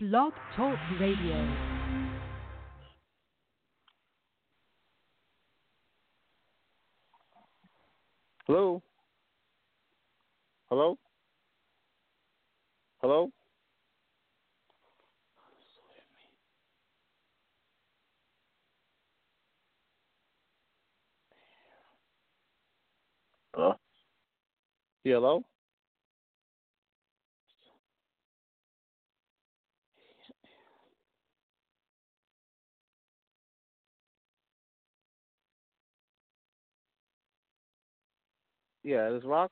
Blog Talk Radio. Hello? Hello? Hello? Hello? Hello? Yeah, this is Rock.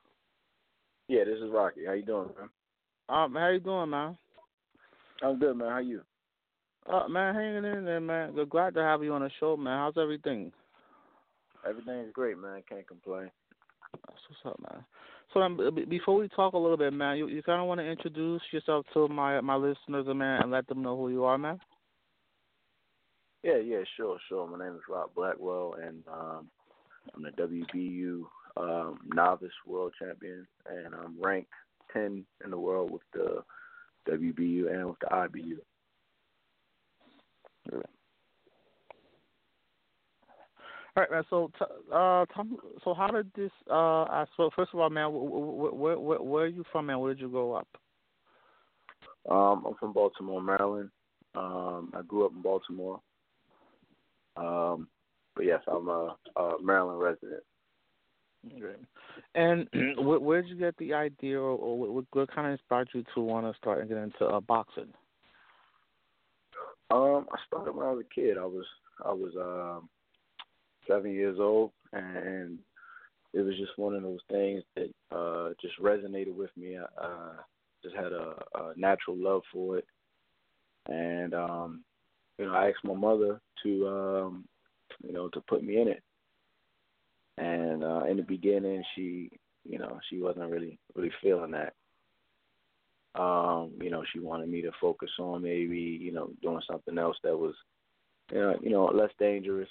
Yeah, this is Rocky. How you doing, man? Um, how you doing, man? I'm good, man. How you? Uh, man, hanging in there, man. We're glad to have you on the show, man. How's everything? Everything's great, man. Can't complain. That's what's up, man. So, um, b- before we talk a little bit, man, you you kind of want to introduce yourself to my my listeners, man, and let them know who you are, man. Yeah, yeah, sure, sure. My name is Rock Blackwell, and um, I'm the WBU um, novice world champion, and I'm ranked 10 in the world with the WBU and with the IBU. All right, man. So, t- uh, me, so how did this? Uh, I so first of all, man, where where where, where are you from, man? Where did you grow up? Um, I'm from Baltimore, Maryland. Um, I grew up in Baltimore. Um, but yes, I'm a, a Maryland resident. Great. And where, did you get the idea, or, or what, what kind of inspired you to want to start and get into uh, boxing? Um, I started when I was a kid. I was I was um seven years old, and it was just one of those things that uh just resonated with me. I uh, just had a, a natural love for it, and um, you know, I asked my mother to um, you know, to put me in it. And uh in the beginning she you know, she wasn't really really feeling that. Um, you know, she wanted me to focus on maybe, you know, doing something else that was you know, you know, less dangerous.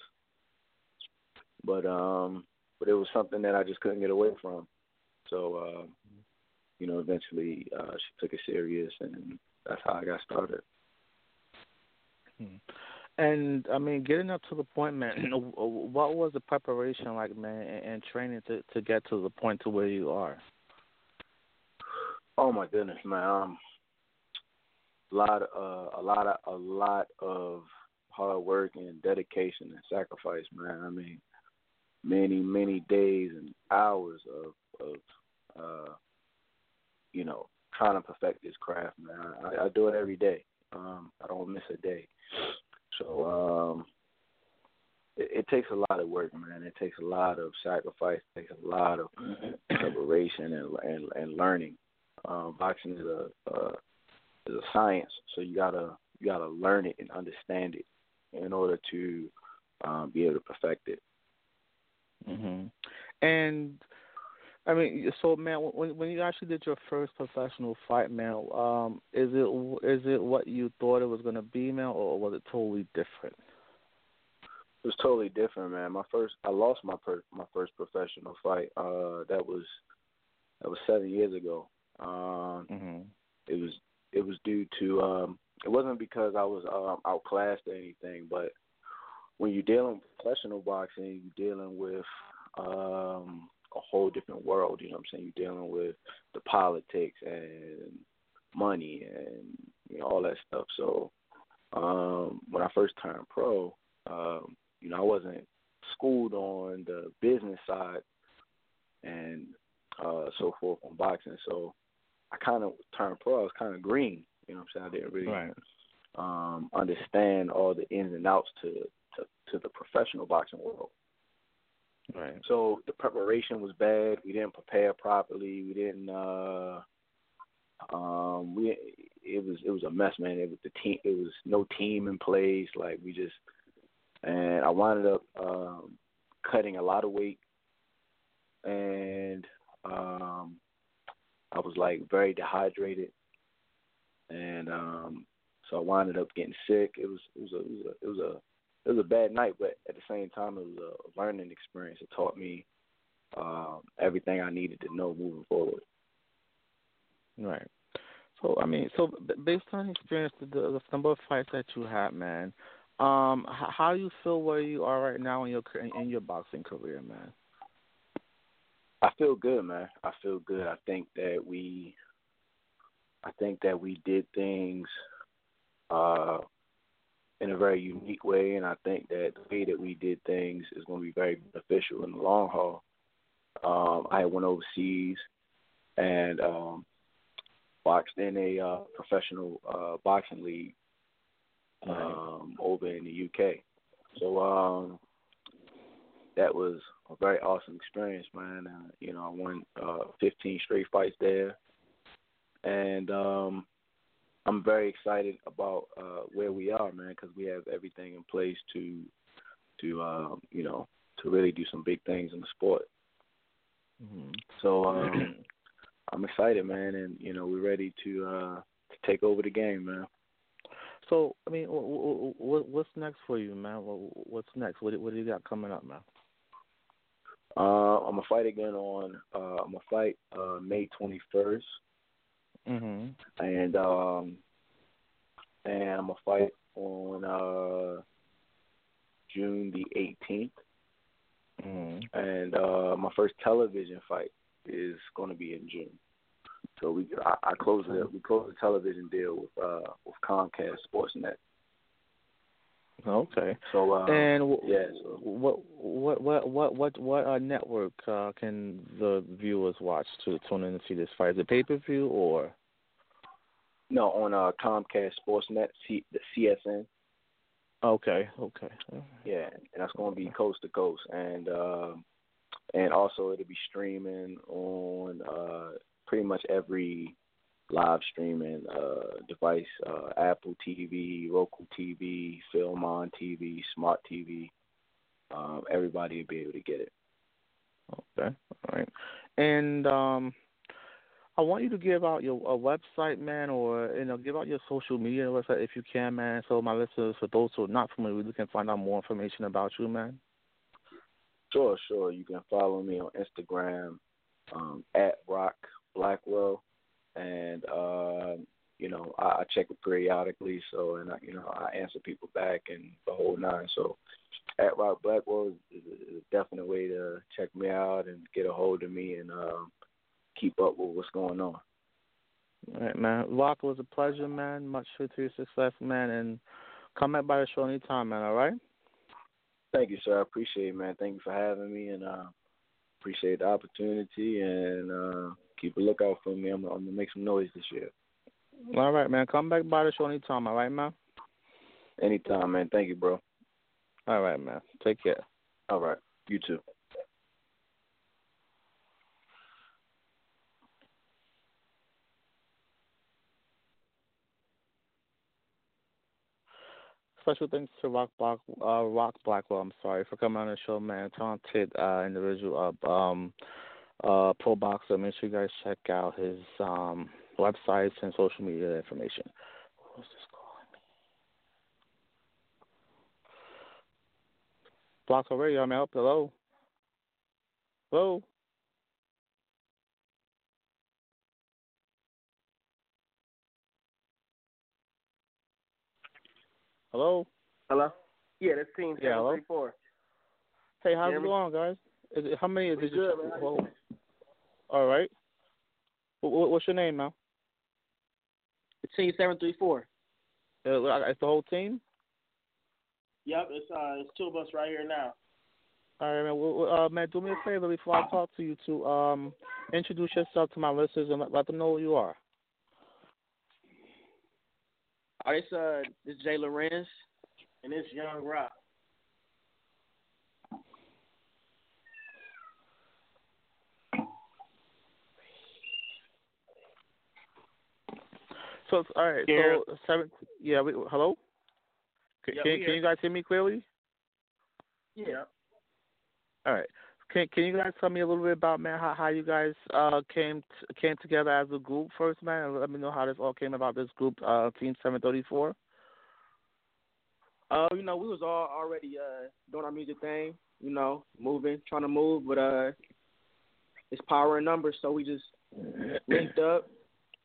But um but it was something that I just couldn't get away from. So uh, you know, eventually uh she took it serious and that's how I got started. Hmm. And I mean, getting up to the point, man. What was the preparation like, man, and, training to to get to the point to where you are? Oh my goodness, man. Um, a lot, uh, a lot of, a lot of hard work and dedication and sacrifice, man. I mean, many, many days and hours of, of, uh, you know, trying to perfect this craft, man. I, I do it every day. Um, I don't miss a day. So, um, it, it takes a lot of work, man. It takes a lot of sacrifice. It takes a lot of preparation and and, and learning. Um, boxing is a uh, is a science, so you gotta you gotta learn it and understand it in order to um, be able to perfect it. Mhm. And I mean, so man, when when you actually did your first professional fight, man, um, is it is it what you thought it was gonna be, man, or was it totally different? It was totally different, man. My first, I lost my per, my first professional fight. Uh, that was that was seven years ago. Um, hmm it was it was due to um, it wasn't because I was um, outclassed or anything, but when you're dealing with professional boxing, you're dealing with um, a whole different world. You know what I'm saying? You're dealing with the politics and money and you know all that stuff. So um, when I first turned pro, um, you know I wasn't schooled on the business side and uh, so forth on boxing. So I kind of turned pro. I was kind of green. You know what I'm saying? I didn't really Right. um, understand all the ins and outs to, to to the professional boxing world. Right. So the preparation was bad. We didn't prepare properly. We didn't. uh um we it was it was a mess man it was the team it was no team in place like we just and i wound up um cutting a lot of weight and um i was like very dehydrated and um so i wound up getting sick it was it was a it was a it was a it was a bad night but at the same time it was a learning experience it taught me um everything i needed to know moving forward Right. So I mean, so based on experience, the, the number of fights that you had, man, um, how do you feel where you are right now in your in your boxing career, man? I feel good, man. I feel good. I think that we, I think that we did things uh, in a very unique way, and I think that the way that we did things is going to be very beneficial in the long haul. Um, I went overseas and um, boxed in a uh, professional uh, boxing league um, over in the UK. So um, that was a very awesome experience, man. Uh, you know, I won uh, 15 straight fights there, and um, I'm very excited about uh, where we are, man, because we have everything in place to to um, you know to really do some big things in the sport. Mm-hmm. So um, I'm excited, man, and you know we're ready to uh, to take over the game, man. So I mean, what, what's next for you, man? What's next? What what do you got coming up, man? Uh, I'm gonna fight again on. Uh, I'm gonna fight uh, May 21st. Mhm. And um, and I'm gonna fight on uh June the 18th. Mm-hmm. And uh, my first television fight is going to be in June. So we I, I closed the we closed the television deal with uh with Comcast Sportsnet. Okay. So uh, and w- yeah, so. what what what what what what uh, network uh, can the viewers watch to tune in to see this fight? Is it pay per view or? No, on uh, Comcast Sportsnet, C- the CSN. Okay. Okay. Yeah, and that's going to be coast to coast, and uh, and also it'll be streaming on uh, pretty much every live streaming uh, device: uh, Apple TV, Roku TV, Film on TV, Smart TV. Um, everybody will be able to get it. Okay, all right. And um, I want you to give out your a website, man, or you know, give out your social media website if you can, man. So my listeners, for those who are not familiar, we can find out more information about you, man. Sure, sure. You can follow me on Instagram um, at Rock Blackwell and uh, you know I, I check it periodically. So and I, you know I answer people back and the whole nine. So at Rock Blackwell is, is a definite way to check me out and get a hold of me and um, keep up with what's going on. All right, man. Rock, was a pleasure, man. Much to your success, man, and come back by the show anytime, man. All right. Thank you, sir. I appreciate it, man. Thank you for having me, and uh, appreciate the opportunity. And uh, keep a lookout for me. I'm, I'm gonna make some noise this year. All right, man. Come back by the show anytime. All right, man. Anytime, man. Thank you, bro. All right, man. Take care. All right. You too. Special thanks to Rock Black, uh, Rock Blackwell. I'm sorry for coming on the show, man. Talented uh, individual, uh, um, uh, pro boxer. Make sure you guys check out his um, websites and social media information. Who's this calling me? Block Radio, I'm out. Hello. Hello. Hello. Hello. Yeah, that's team Yeah, seven three four. Hey, how's it going, guys? Is it, how many is it? Whoa. All right. Wh- wh- What's your name now? It's team seven three four. Uh, It's the whole team. Yep, it's uh, it's two of us right here now. All right, man. Well, well, uh, man, do me a favor before I talk to you to um introduce yourself to my listeners and let, let them know who you are. All right, it's uh, this Jay Lorenz and this Young Rock. So all right. Yeah. So seven. Yeah. We, hello. Can, Yeah, can, can you guys hear me clearly? Yeah. All right. Can Can you guys tell me a little bit about man how how you guys uh came t- came together as a group first, man? and Let me know how this all came about. This group, uh, Team Seven Thirty Four. Uh, you know, we was all already uh doing our music thing, you know, moving, trying to move, but uh, it's power in numbers, so we just linked up,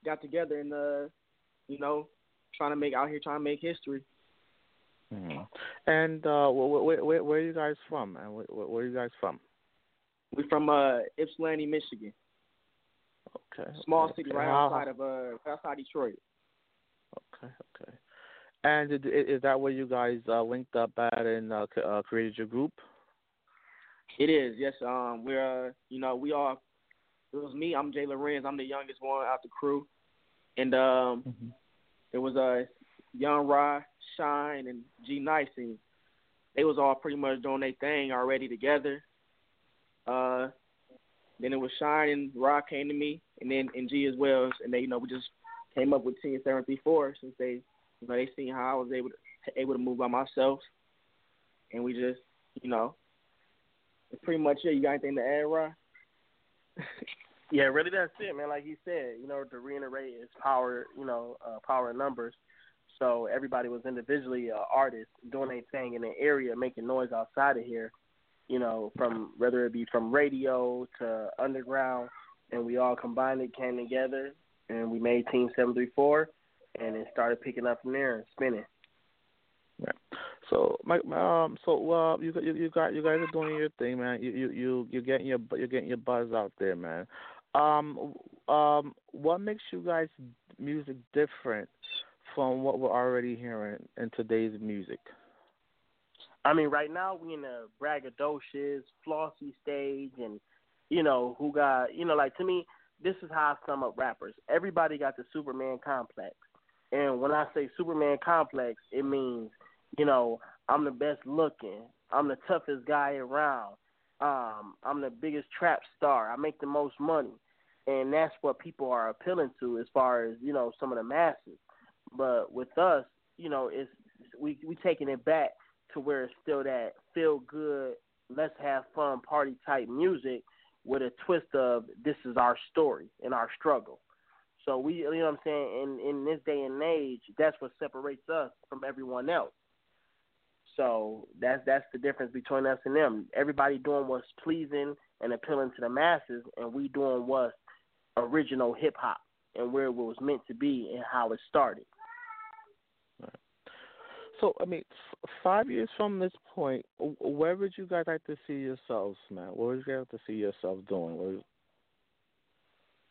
got together and uh, you know, trying to make out here trying to make history. Mm-hmm. And uh, where, where, where are you guys from? And where, where are you guys from? We're from uh, Ypsilanti, Michigan. Okay. Small okay. city right outside of uh, outside Detroit. Okay. Okay. And is, is that where you guys uh, linked up at and uh, uh, created your group? It is. Yes. Um. We're. Uh, you know. We are. It was me. I'm Jay Lorenz. I'm the youngest one out the crew, and um, mm-hmm. it was uh, Young Rod, Shine, and G Nice, and they was all pretty much doing their thing already together. Uh, then it was Shine and Rod came to me, and then and G as well, and they you know we just came up with Team Seven Three Four since they you know they seen how I was able to able to move by myself, and we just you know it's pretty much it. You got anything to add, Rod? yeah, really, that's it, man. Like you said, you know, to reiterate, it's power. You know, uh, power in numbers. So everybody was individually uh, artists doing their thing in the area, making noise outside of here. You know, from whether it be from radio to underground, and we all combined it, came together, and we made Team Seven Three Four, and it started picking up from there and spinning. Right. So, my, um, so uh, you you you got you guys are doing your thing, man. You you you you're getting your you're getting your buzz out there, man. Um, um, what makes you guys music different from what we're already hearing in today's music? I mean, right now we in the braggadocious, flossy stage, and you know who got you know like to me, this is how I sum up rappers. Everybody got the Superman complex, and when I say Superman complex, it means you know I'm the best looking, I'm the toughest guy around, um, I'm the biggest trap star, I make the most money, and that's what people are appealing to as far as you know some of the masses. But with us, you know, it's we we taking it back to where it's still that feel good, let's have fun party type music with a twist of this is our story and our struggle. So we, you know what I'm saying, in in this day and age, that's what separates us from everyone else. So that's that's the difference between us and them. Everybody doing what's pleasing and appealing to the masses, and we doing what's original hip hop and where it was meant to be and how it started. So, I mean, f- five years from this point, where would you guys like to see yourselves, man? What would you guys like to see yourself doing?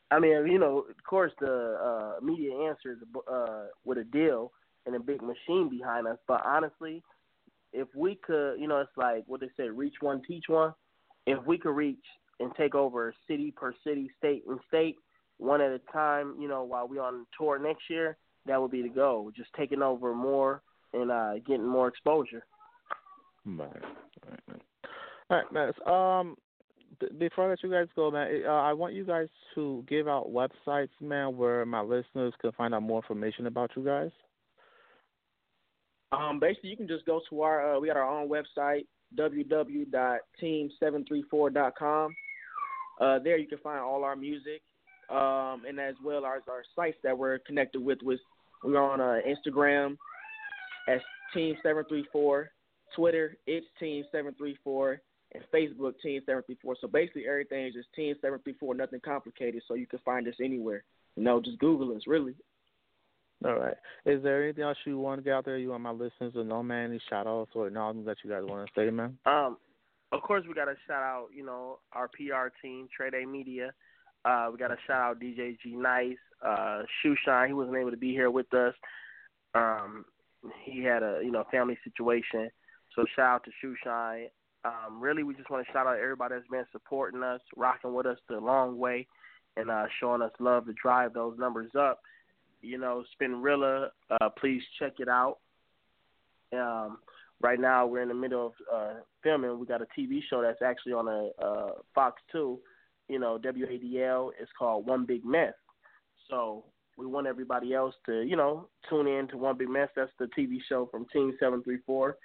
I mean, you know, of course, the uh, immediate answer is uh, with a deal and a big machine behind us. But honestly, if we could, you know, it's like what they say, reach one, teach one. If we could reach and take over city per city, state and state, one at a time, you know, while we on tour next year, that would be the goal. Just taking over more and uh, getting more exposure. Right, right, All right, man. Um, before I let you guys go, man, uh, I want you guys to give out websites, man, where my listeners can find out more information about you guys. Um, basically, you can just go to our. Uh, we got our own website, www.team734.com. Uh, there you can find all our music, um, and as well as our sites that we're connected with. With we're on uh, Instagram as Team734, Twitter it's Team734, and Facebook Team734. So basically, everything is just Team734, nothing complicated. So you can find us anywhere. You know, just Google us, really. All right. Is there anything else you want to get out there? You want my listeners to know, man? Any shout outs or acknowledgments that you guys want to say, man? Um, of course, we got to shout out, you know, our PR team, Trade A Media. Uh, we got to shout out DJ G Nice, uh, Shoe Shine. He wasn't able to be here with us. Um, he had a, you know, family situation. So shout out to Shoe Shine. Um, really, we just want to shout out everybody that's been supporting us, rocking with us the long way, and uh, showing us love to drive those numbers up you know, Spinrilla. Uh, please check it out. Um, right now, we're in the middle of uh, filming. We got a TV show that's actually on a uh, Fox Two. You know, WADL. It's called One Big Mess. So we want everybody else to, you know, tune in to One Big Mess. That's the TV show from Team Seven Three Four.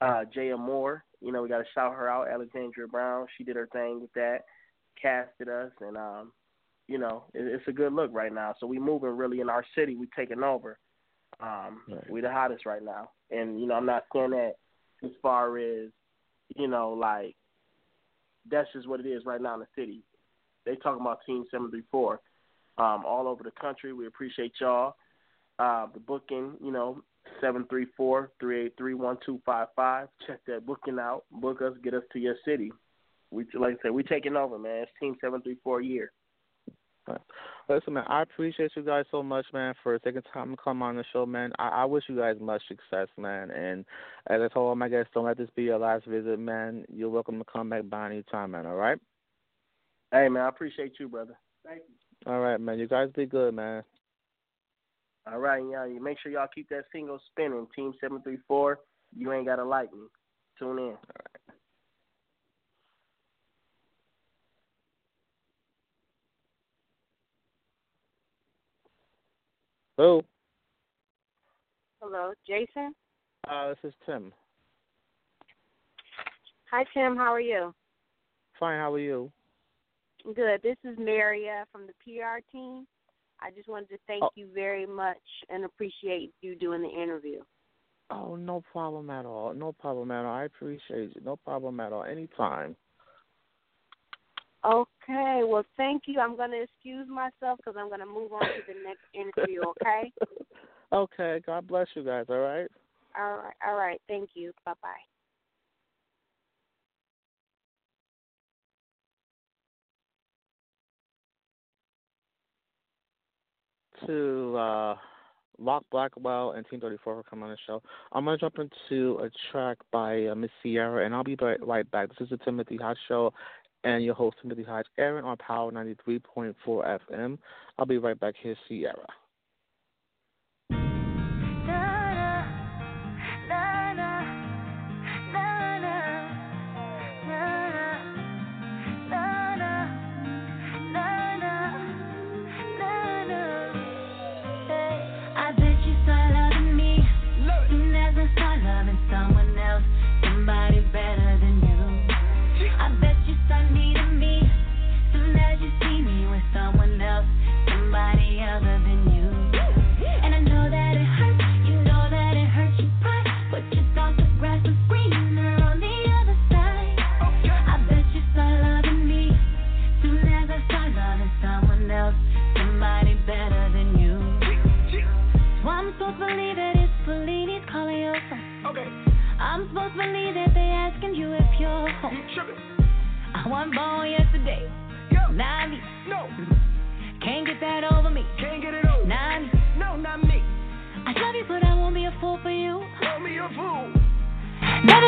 Uh, Jaya Moore. You know, we got to shout her out. Alexandria Brown. She did her thing with that. Casted us, and um, you know, it's a good look right now. So we moving really in our city. We taking over. Um, right. We the hottest right now, and you know, I'm not saying that as far as you know, like that's just what it is right now in the city. They talking about Team Seven Three Four. um, all over the country. We appreciate y'all. Uh, the booking, you know, seven three four three eight three one two five five. Check that booking out. Book us, get us to your city. We like I said, we taking over, man. It's Team seven three four year. Listen, man, I appreciate you guys so much, man, for taking time to come on the show, man. I, I wish you guys much success, man. And as I told all my guests, don't let this be your last visit, man. You're welcome to come back by any time, man. All right. Hey, man, I appreciate you, brother. Thank you. All right, man. You guys be good, man. All right, yeah. You make sure y'all keep that single spinning. Team seven three four. You ain't gotta like me. Tune in. Hello. Hello, Jason. Uh, this is Tim. Hi, Tim. How are you? Fine. How are you? Good. This is Maria from the PR team. I just wanted to thank Oh. you very much and appreciate you doing the interview. Oh, no problem at all. No problem at all. I appreciate you. No problem at all. Anytime. Okay. Well, thank you. I'm going to excuse myself because I'm going to move on to the next interview. Okay. okay. God bless you guys. All right. All right. All right. Thank you. Bye bye. to uh, Rock Blackwell and Team 34 for coming on the show. I'm going to jump into a track by uh, Miss Sierra, and I'll be right, right back. This is the Timothy Hodge Show, and your host, Timothy Hodge, Aaron on Power 93.4 FM. I'll be right back. here, Sierra.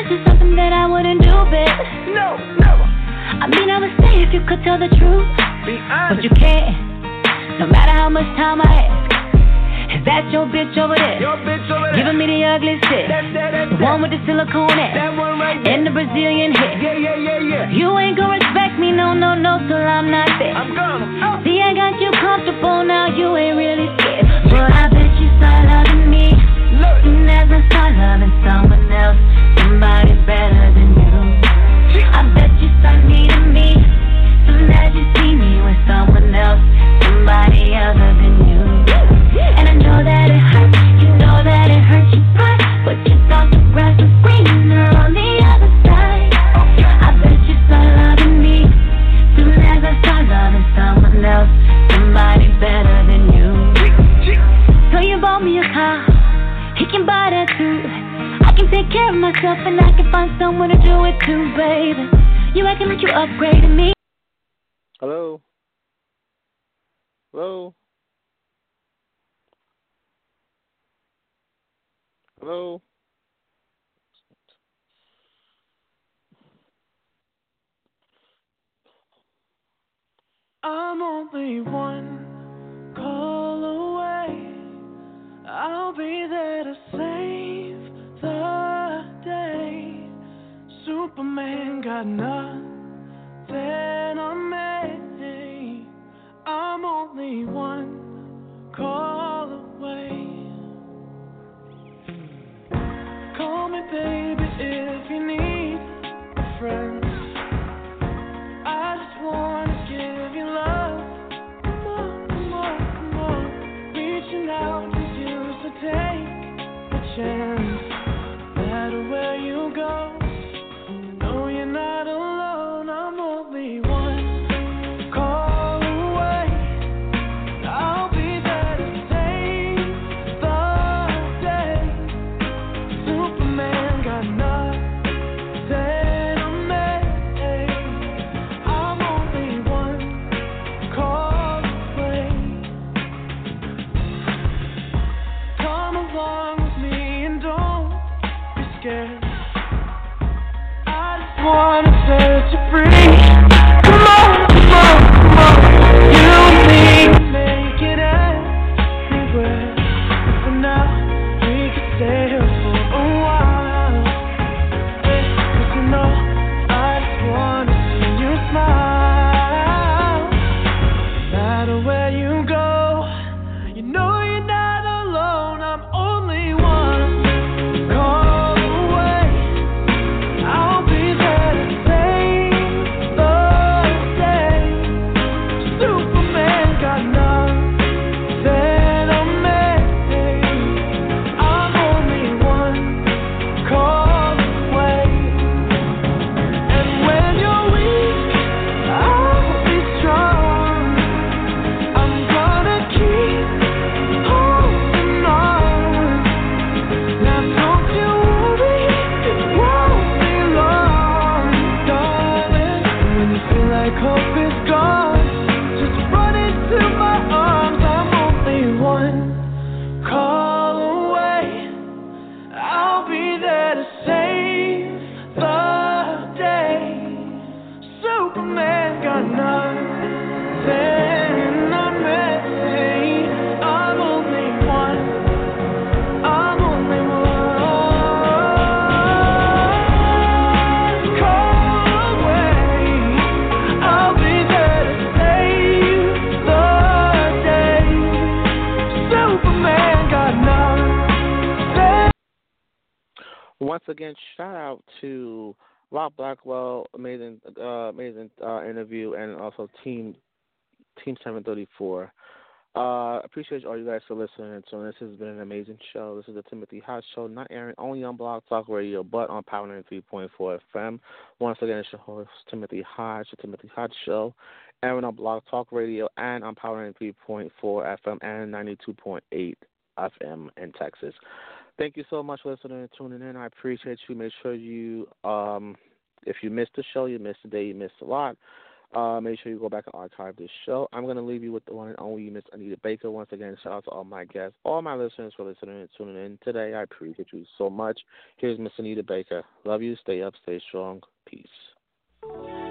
That is something that I wouldn't do, babe. No, never. I mean, I would stay if you could tell the truth. Be But you can't. No matter how much time I ask. Is that your bitch over there? Your bitch over there. Giving me the ugly shit. That, that, that, The one with the silicone ass. That one right there. And the Brazilian hip. Yeah, yeah, yeah, yeah. You ain't gonna respect me, no, no, no, till I'm not there. I'm gonna. Oh. See, I got you comfortable now, you ain't really scared. But I bet you start loving soon as I start loving someone else, somebody better than you. Got nothing Once again, shout out to Rock Blackwell, amazing, uh, amazing uh, interview, and also Team Team Seven Thirty Four. Uh, appreciate all you guys for listening. So this has been an amazing show. This is the Timothy Hodge Show, not airing only on Blog Talk Radio, but on Power 93.4 FM. Once again, it's your host Timothy Hodge, the Timothy Hodge Show, airing on Blog Talk Radio and on Power 93.4 FM and 92.8 FM in Texas. Thank you so much for listening and tuning in. I appreciate you. Make sure you, um, if you missed the show, you missed a day, you missed a lot. Uh, make sure you go back and archive this show. I'm going to leave you with the one and only Miss Anita Baker. Once again, shout out to all my guests, all my listeners for listening and tuning in today. I appreciate you so much. Here's Miss Anita Baker. Love you. Stay up. Stay strong. Peace.